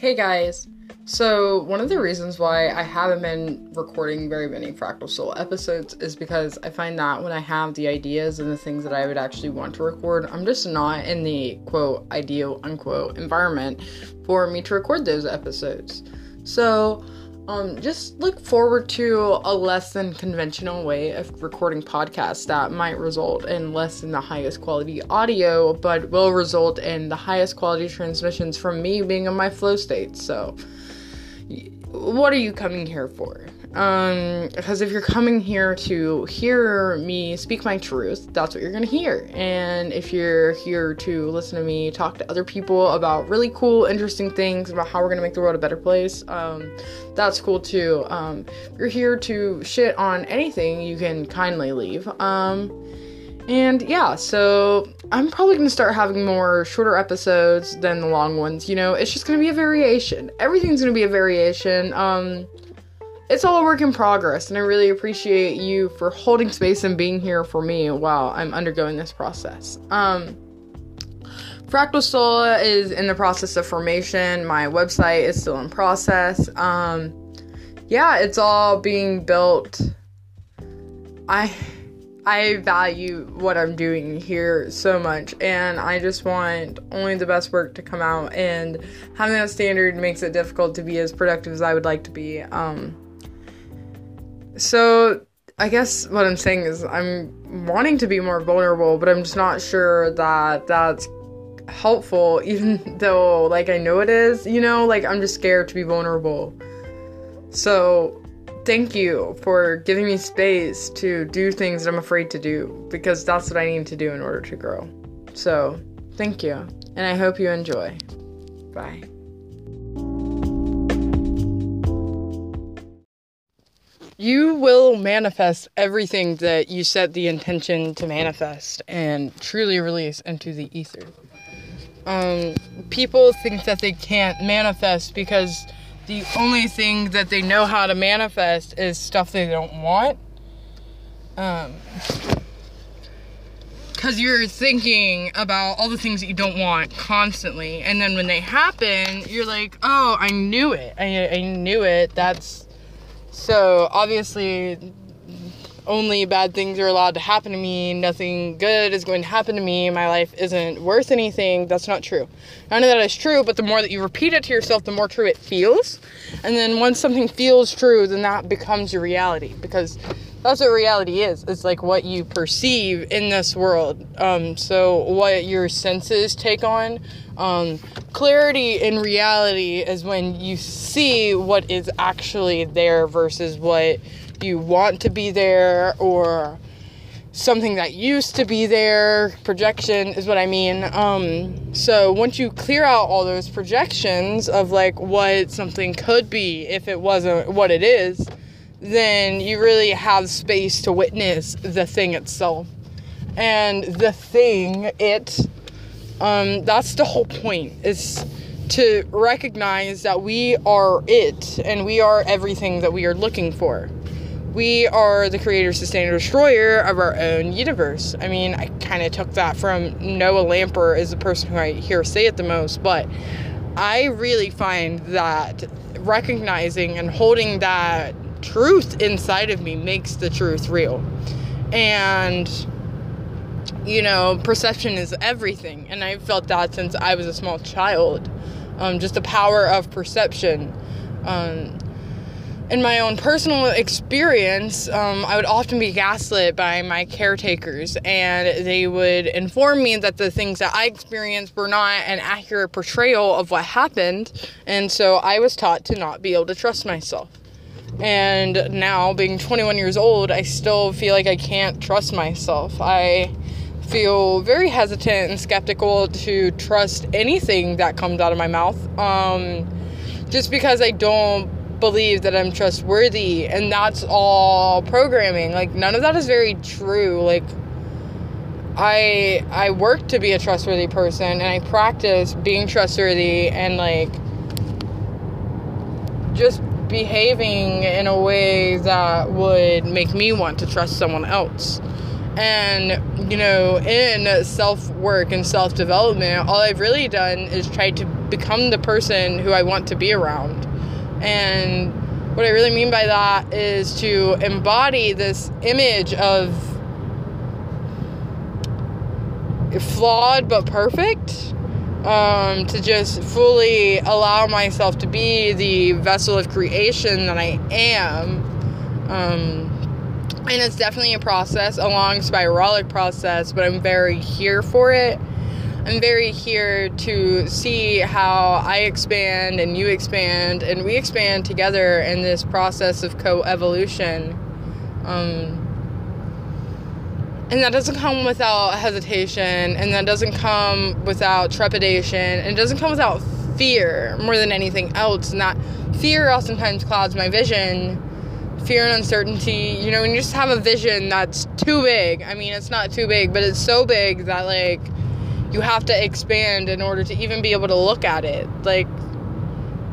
Hey guys! So, one of the reasons why I haven't been recording very many Fractal Soul episodes is because I find that when I have the ideas and the things that I would actually want to record, I'm just not in the quote ideal unquote environment for me to record those episodes. So, um, just look forward to a less than conventional way of recording podcasts that might result in less than the highest quality audio, but will result in the highest quality transmissions from me being in my flow state. So, what are you coming here for? Um, because if you're coming here to hear me speak my truth, that's what you're gonna hear. And if you're here to listen to me talk to other people about really cool, interesting things about how we're gonna make the world a better place, um, that's cool too. Um, if you're here to shit on anything, you can kindly leave. Um, and yeah, so I'm probably gonna start having more shorter episodes than the long ones. You know, it's just gonna be a variation. Everything's gonna be a variation. Um, it's all a work in progress, and I really appreciate you for holding space and being here for me while I'm undergoing this process. Um, Fractal Soul is in the process of formation. My website is still in process. Um, yeah, it's all being built. I I value what I'm doing here so much, and I just want only the best work to come out. And having that standard makes it difficult to be as productive as I would like to be. Um, so I guess what I'm saying is I'm wanting to be more vulnerable, but I'm just not sure that that's helpful, even though, like, I know it is, you know, like, I'm just scared to be vulnerable. So, thank you for giving me space to do things that I'm afraid to do, because that's what I need to do in order to grow. So, thank you, and I hope you enjoy. Bye. You will manifest everything that you set the intention to manifest and truly release into the ether. Um, people think that they can't manifest because the only thing that they know how to manifest is stuff they don't want. Um, because you're thinking about all the things that you don't want constantly, and then when they happen, you're like, "Oh, I knew it! I, I knew it! That's so obviously, only bad things are allowed to happen to me. Nothing good is going to happen to me. My life isn't worth anything. That's not true. None of that is true, but the more that you repeat it to yourself, the more true it feels. And then once something feels true, then that becomes your reality because that's what reality is. It's like what you perceive in this world. Um, so what your senses take on. Um, clarity in reality is when you see what is actually there versus what you want to be there or something that used to be there. Projection is what I mean. Um, so once you clear out all those projections of like what something could be if it wasn't what it is then you really have space to witness the thing itself. And the thing, it, um, that's the whole point, is to recognize that we are it and we are everything that we are looking for. We are the creator, sustainer, destroyer of our own universe. I mean, I kind of took that from Noah Lamper as the person who I hear say it the most, but I really find that recognizing and holding that truth inside of me makes the truth real. And, you know, perception is everything. And I've felt that since I was a small child. Um, just the power of perception. Um, in my own personal experience, um, I would often be gaslit by my caretakers, and they would inform me that the things that I experienced were not an accurate portrayal of what happened, and so I was taught to not be able to trust myself. And now, being 21 years old, I still feel like I can't trust myself. I feel very hesitant and skeptical to trust anything that comes out of my mouth. Um, just because I don't believe that I'm trustworthy. And that's all programming. Like, none of that is very true. Like, I I work to be a trustworthy person and I practice being trustworthy and like just behaving in a way that would make me want to trust someone else. And, you know, in self work and self development, all I've really done is try to become the person who I want to be around. And what I really mean by that is to embody this image of flawed but perfect. Um, to just fully allow myself to be the vessel of creation that I am. Um, and it's definitely a process, a long spiralic process, but I'm very here for it. I'm very here to see how I expand and you expand and we expand together in this process of co evolution. Um, and that doesn't come without hesitation, and that doesn't come without trepidation, and it doesn't come without fear more than anything else. And that fear oftentimes clouds my vision fear and uncertainty. You know, when you just have a vision that's too big. I mean, it's not too big, but it's so big that like you have to expand in order to even be able to look at it. Like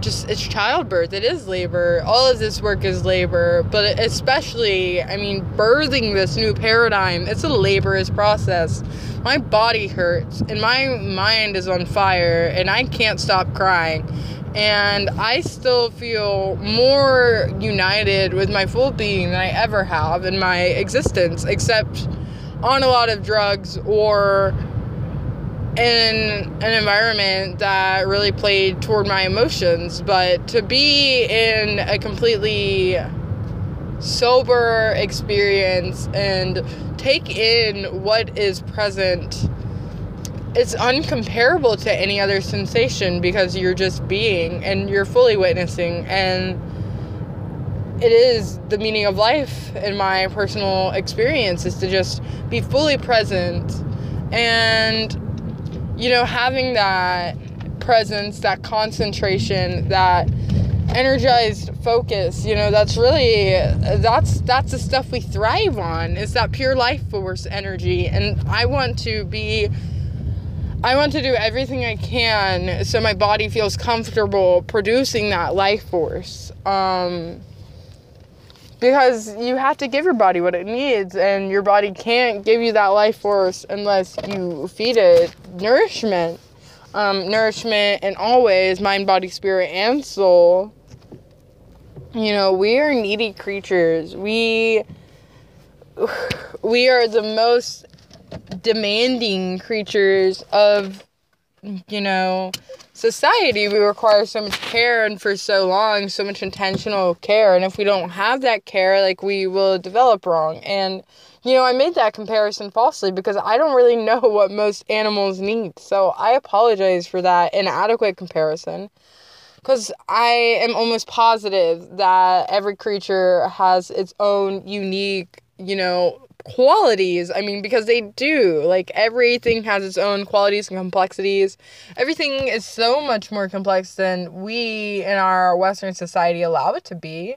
just it's childbirth. It is labor. All of this work is labor, but especially, I mean, birthing this new paradigm, it's a laborious process. My body hurts and my mind is on fire and I can't stop crying and I still feel more united with my full being than I ever have in my existence, except on a lot of drugs or in an environment that really played toward my emotions. But to be in a completely sober experience and take in what is present it's uncomparable to any other sensation because you're just being and you're fully witnessing and it is the meaning of life in my personal experience is to just be fully present and you know having that presence that concentration that energized focus you know that's really that's that's the stuff we thrive on is that pure life force energy and i want to be I want to do everything I can so my body feels comfortable producing that life force. Um, because you have to give your body what it needs, and your body can't give you that life force unless you feed it nourishment. Um, nourishment in always mind, body, spirit, and soul. You know, we are needy creatures. We we are the most demanding creatures of you know society we require so much care and for so long so much intentional care. And if we don't have that care like we will develop wrong. And you know i made that comparison falsely because i don't really know what most animals need. So i apologize for that inadequate comparison. Because i am almost positive that every creature has its own unique you know qualities. I mean, because they do. Like, everything has its own qualities and complexities. Everything is so much more complex than we in our Western society allow it to be.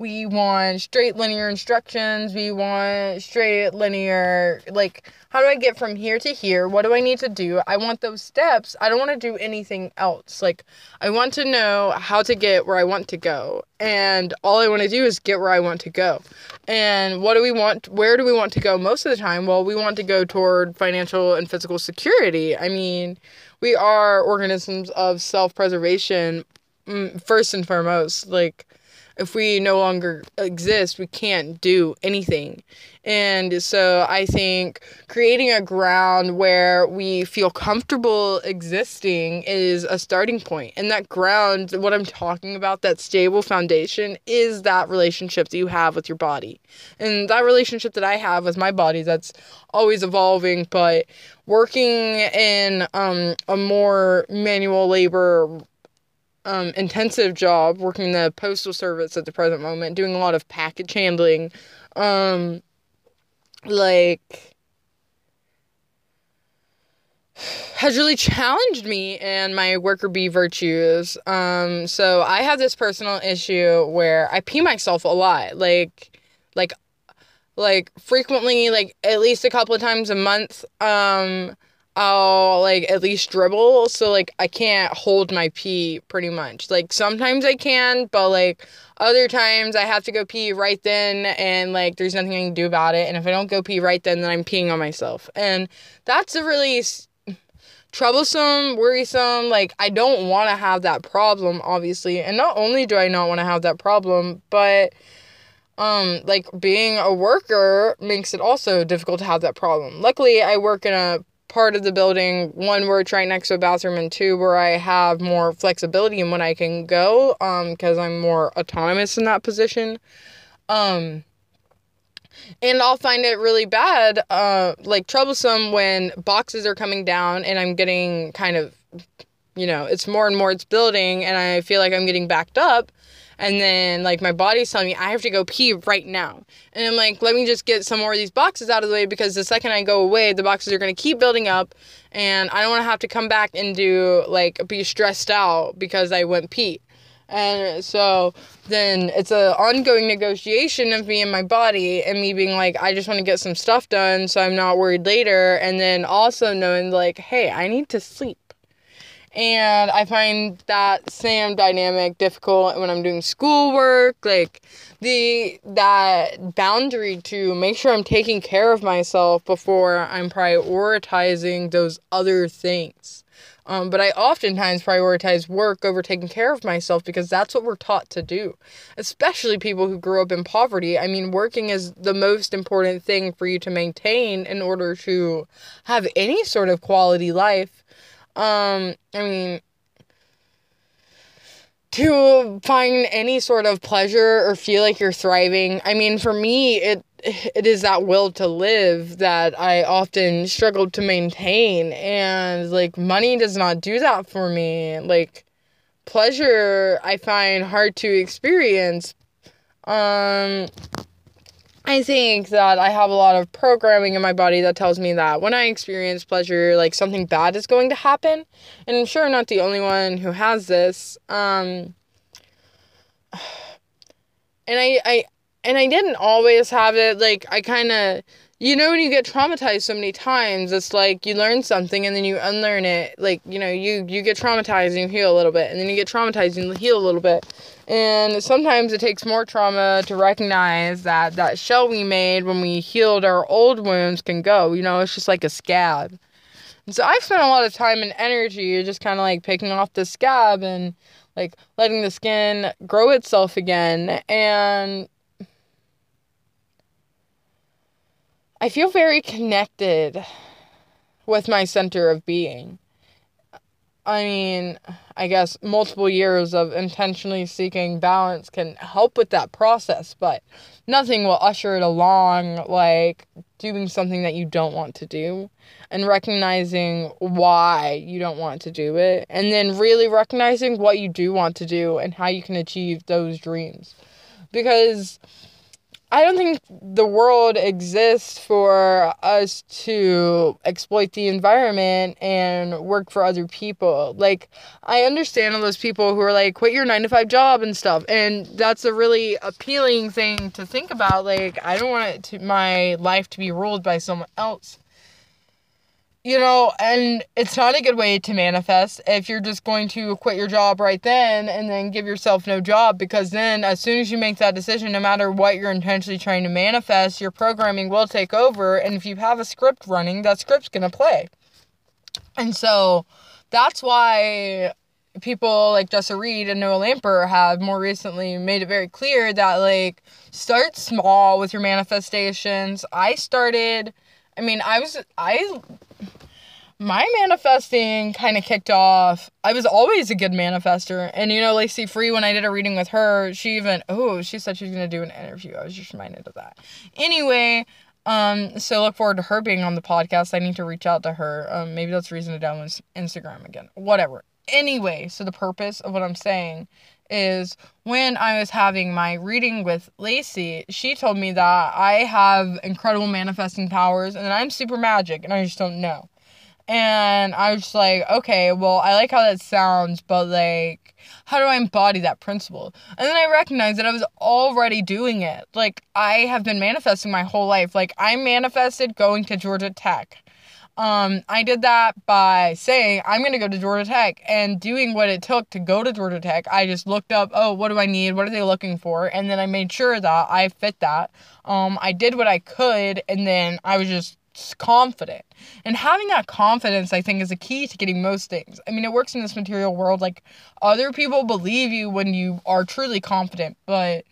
We want straight linear instructions. We want straight linear, like, how do I get from here to here? What do I need to do? I want those steps. I don't want to do anything else. Like, I want to know how to get where I want to go. And all I want to do is get where I want to go. And what do we want? Where do we want to go most of the time? Well, we want to go toward financial and physical security. I mean, we are organisms of self preservation, mm, first and foremost. Like, if we no longer exist, we can't do anything. And so I think creating a ground where we feel comfortable existing is a starting point. And that ground, what I'm talking about, that stable foundation, is that relationship that you have with your body. And that relationship that I have with my body that's always evolving, but working in um, a more manual labor um, intensive job working the postal service at the present moment, doing a lot of package handling. Um, like, has really challenged me and my worker bee virtues. Um, so I have this personal issue where I pee myself a lot, like, like, like frequently, like at least a couple of times a month. Um, I'll like at least dribble. So like I can't hold my pee pretty much. Like sometimes I can, but like other times I have to go pee right then and like there's nothing I can do about it. And if I don't go pee right then, then I'm peeing on myself. And that's a really troublesome, worrisome. Like I don't want to have that problem, obviously. And not only do I not want to have that problem, but um like being a worker makes it also difficult to have that problem. Luckily, I work in a part of the building, one where it's right next to a bathroom, and two where I have more flexibility in when I can go, um, because I'm more autonomous in that position. Um, and I'll find it really bad, uh, like troublesome when boxes are coming down and I'm getting kind of, you know, it's more and more it's building, and I feel like I'm getting backed up and then like my body's telling me I have to go pee right now. And I'm like, let me just get some more of these boxes out of the way because the second I go away, the boxes are gonna keep building up and I don't wanna have to come back and do like be stressed out because I went pee. And so then it's an ongoing negotiation of me and my body and me being like, I just want to get some stuff done so I'm not worried later. And then also knowing, like, hey, I need to sleep. And I find that same dynamic difficult when I'm doing schoolwork, like the that boundary to make sure I'm taking care of myself before I'm prioritizing those other things. Um, but I oftentimes prioritize work over taking care of myself because that's what we're taught to do. Especially people who grew up in poverty. I mean, working is the most important thing for you to maintain in order to have any sort of quality life. Um, I mean, to find any sort of pleasure or feel like you're thriving. I mean, for me, it it is that will to live that I often struggle to maintain and like money does not do that for me. Like pleasure I find hard to experience. Um I think that I have a lot of programming in my body that tells me that when I experience pleasure, like something bad is going to happen. And I'm sure I'm not the only one who has this. Um, and I, I, and I didn't always have it. Like, I kind of, you know, when you get traumatized so many times, it's like you learn something and then you unlearn it. Like, you know, you, you get traumatized and you heal a little bit, and then you get traumatized and you heal a little bit. And sometimes it takes more trauma to recognize that that shell we made when we healed our old wounds can go. You know, it's just like a scab. And so I've spent a lot of time and energy just kind of like picking off the scab and like letting the skin grow itself again. And I feel very connected with my center of being. I mean, I guess multiple years of intentionally seeking balance can help with that process, but nothing will usher it along like doing something that you don't want to do and recognizing why you don't want to do it, and then really recognizing what you do want to do and how you can achieve those dreams. Because I don't think the world exists for us to exploit the environment and work for other people. Like, I understand all those people who are like, quit your nine to five job and stuff. And that's a really appealing thing to think about. Like, I don't want to, my life to be ruled by someone else you know, and it's not a good way to manifest if you're just going to quit your job right then and then give yourself no job because then as soon as you make that decision, no matter what you're intentionally trying to manifest, your programming will take over. And if you have a script running, that script's going to play. And so that's why people like Jessa Reed and Noah Lamper have more recently made it very clear that like start small with your manifestations. I started I mean, I was I my manifesting kind of kicked off. I was always a good manifester. And you know, Lacey Free, when I did a reading with her, she even, oh, she said she's going to do an interview. I was just reminded of that. Anyway, um, so look forward to her being on the podcast. I need to reach out to her. Um, maybe that's reason to download Instagram again. Whatever. Anyway, so the purpose of what I'm saying is when I was having my reading with Lacey, she told me that I have incredible manifesting powers and I'm super magic and I just don't know. And I was just like, okay, well, I like how that sounds, but like, how do I embody that principle? And then I recognized that I was already doing it. Like, I have been manifesting my whole life. Like, I manifested going to Georgia Tech. Um, I did that by saying I'm going to go to Georgia Tech and doing what it took to go to Georgia Tech. I just looked up, oh, what do I need? What are they looking for? And then I made sure that I fit that. Um, I did what I could, and then I was just confident. And having that confidence, I think, is a key to getting most things. I mean, it works in this material world. Like, other people believe you when you are truly confident, but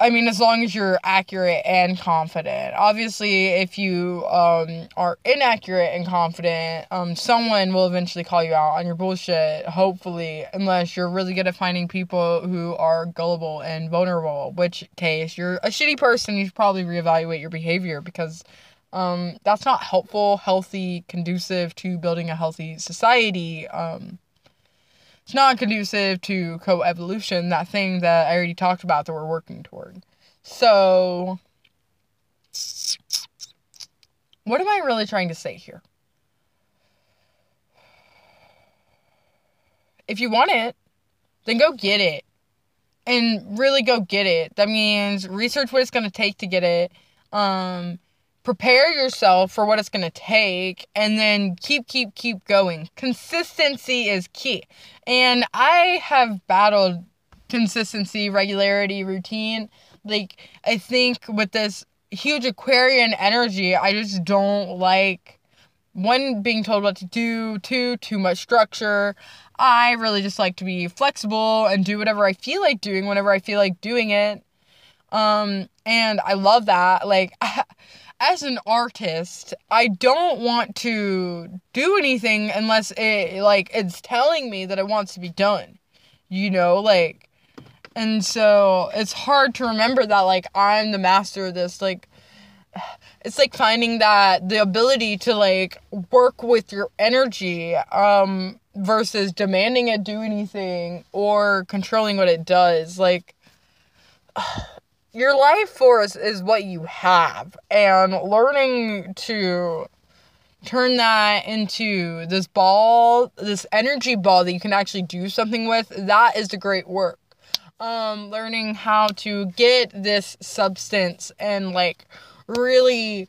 I mean, as long as you're accurate and confident. Obviously, if you um, are inaccurate and confident, um, someone will eventually call you out on your bullshit, hopefully, unless you're really good at finding people who are gullible and vulnerable, which case you're a shitty person, you should probably reevaluate your behavior because um, that's not helpful, healthy, conducive to building a healthy society. Um, it's not conducive to coevolution, that thing that I already talked about that we're working toward. So, what am I really trying to say here? If you want it, then go get it. And really go get it. That means research what it's going to take to get it. Um, prepare yourself for what it's going to take and then keep keep keep going. Consistency is key. And i have battled consistency regularity routine. Like i think with this huge aquarian energy i just don't like one being told what to do two too much structure. I really just like to be flexible and do whatever i feel like doing whenever i feel like doing it. Um and i love that. Like as an artist, I don't want to do anything unless it like it's telling me that it wants to be done. You know, like and so it's hard to remember that like I'm the master of this like it's like finding that the ability to like work with your energy um versus demanding it do anything or controlling what it does like your life force is what you have and learning to turn that into this ball this energy ball that you can actually do something with that is the great work. Um learning how to get this substance and like really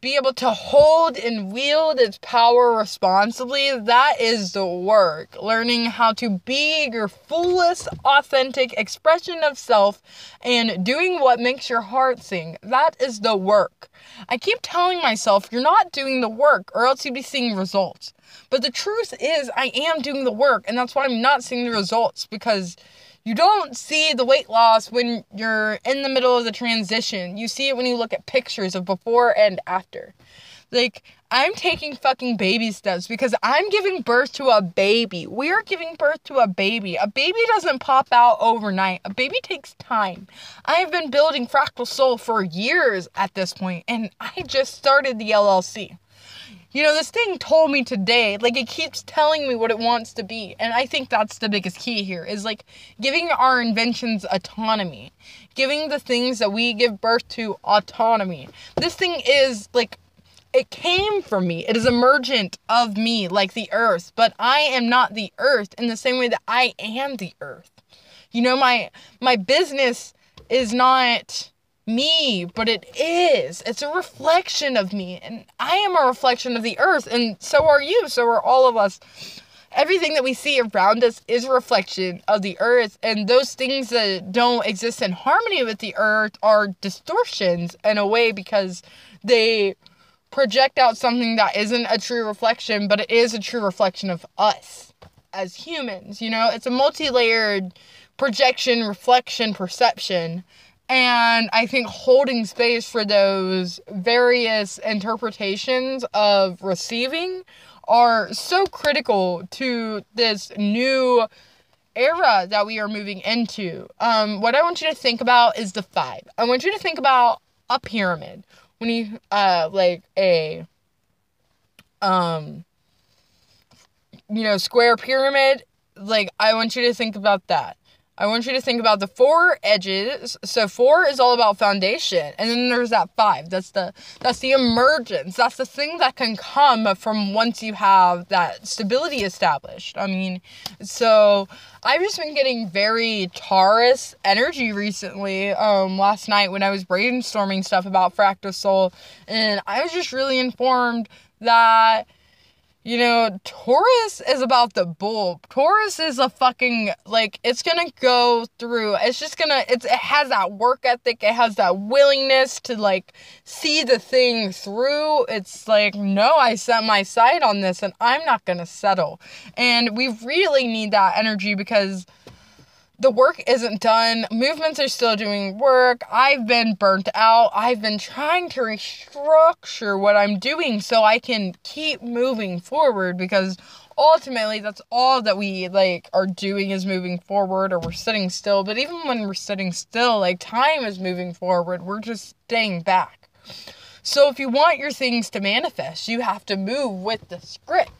be able to hold and wield its power responsibly, that is the work. Learning how to be your fullest, authentic expression of self and doing what makes your heart sing, that is the work. I keep telling myself, you're not doing the work, or else you'd be seeing results. But the truth is, I am doing the work, and that's why I'm not seeing the results because you don't see the weight loss when you're in the middle of the transition. You see it when you look at pictures of before and after. Like, I'm taking fucking baby steps because I'm giving birth to a baby. We are giving birth to a baby. A baby doesn't pop out overnight. A baby takes time. I have been building Fractal Soul for years at this point, and I just started the LLC you know, this thing told me today, like it keeps telling me what it wants to be. And I think that's the biggest key here is like giving our inventions autonomy, giving the things that we give birth to autonomy. This thing is like it came from me. It is emergent of me like the earth, but I am not the earth in the same way that I am the earth. You know, my my business is not me, but it is. It's a reflection of me. And I am a reflection of the earth, and so are you, so are all of us. Everything that we see around us is a reflection of the earth, and those things that don't exist in harmony with the earth are distortions in a way because they project out something that isn't a true reflection, but it is a true reflection of us as humans. You know, it's a multi layered projection, reflection, perception and I think holding space for those various interpretations of receiving are so critical to this new era that we are moving into. Um, what I want you to think about is the five. I want you to think about a pyramid. When you uh like a um you know square pyramid, like I want you to think about that. I want you to think about the four edges. So four is all about foundation, and then there's that five. That's the that's the emergence. That's the thing that can come from once you have that stability established. I mean, so I've just been getting very Taurus energy recently. Um, last night when I was brainstorming stuff about Fractal Soul, and I was just really informed that you know, Taurus is about the bull. Taurus is a fucking like it's gonna go through. It's just gonna it's it has that work ethic. It has that willingness to like see the thing through. It's like, no, I set my sight on this and I'm not gonna settle. And we really need that energy because the work isn't done. Movements are still doing work. I've been burnt out. I've been trying to restructure what I'm doing so I can keep moving forward because ultimately that's all that we like are doing is moving forward or we're sitting still. But even when we're sitting still, like time is moving forward. We're just staying back. So if you want your things to manifest, you have to move with the script.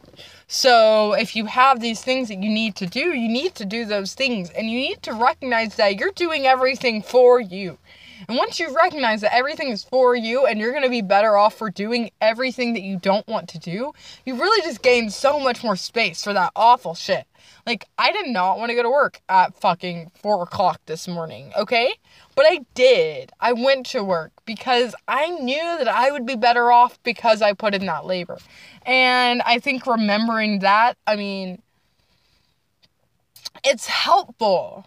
So if you have these things that you need to do, you need to do those things and you need to recognize that you're doing everything for you. And once you recognize that everything is for you and you're going to be better off for doing everything that you don't want to do, you really just gain so much more space for that awful shit. Like, I did not want to go to work at fucking four o'clock this morning, okay? But I did. I went to work because I knew that I would be better off because I put in that labor. And I think remembering that, I mean, it's helpful.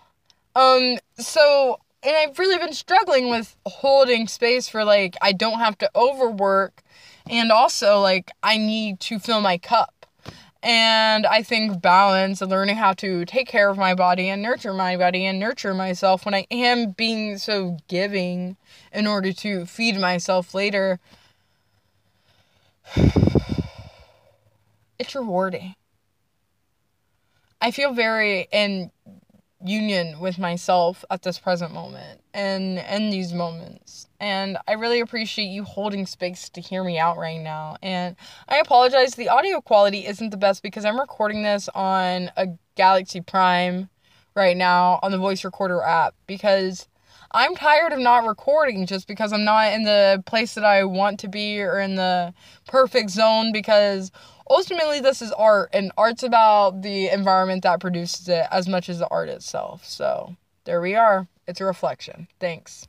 Um, so, and I've really been struggling with holding space for like, I don't have to overwork. And also, like, I need to fill my cup. And I think balance and learning how to take care of my body and nurture my body and nurture myself when I am being so giving in order to feed myself later it's rewarding. I feel very in union with myself at this present moment and in these moments. And I really appreciate you holding space to hear me out right now. And I apologize, the audio quality isn't the best because I'm recording this on a Galaxy Prime right now on the voice recorder app because I'm tired of not recording just because I'm not in the place that I want to be or in the perfect zone because ultimately this is art and art's about the environment that produces it as much as the art itself. So, there we are. It's a reflection. Thanks.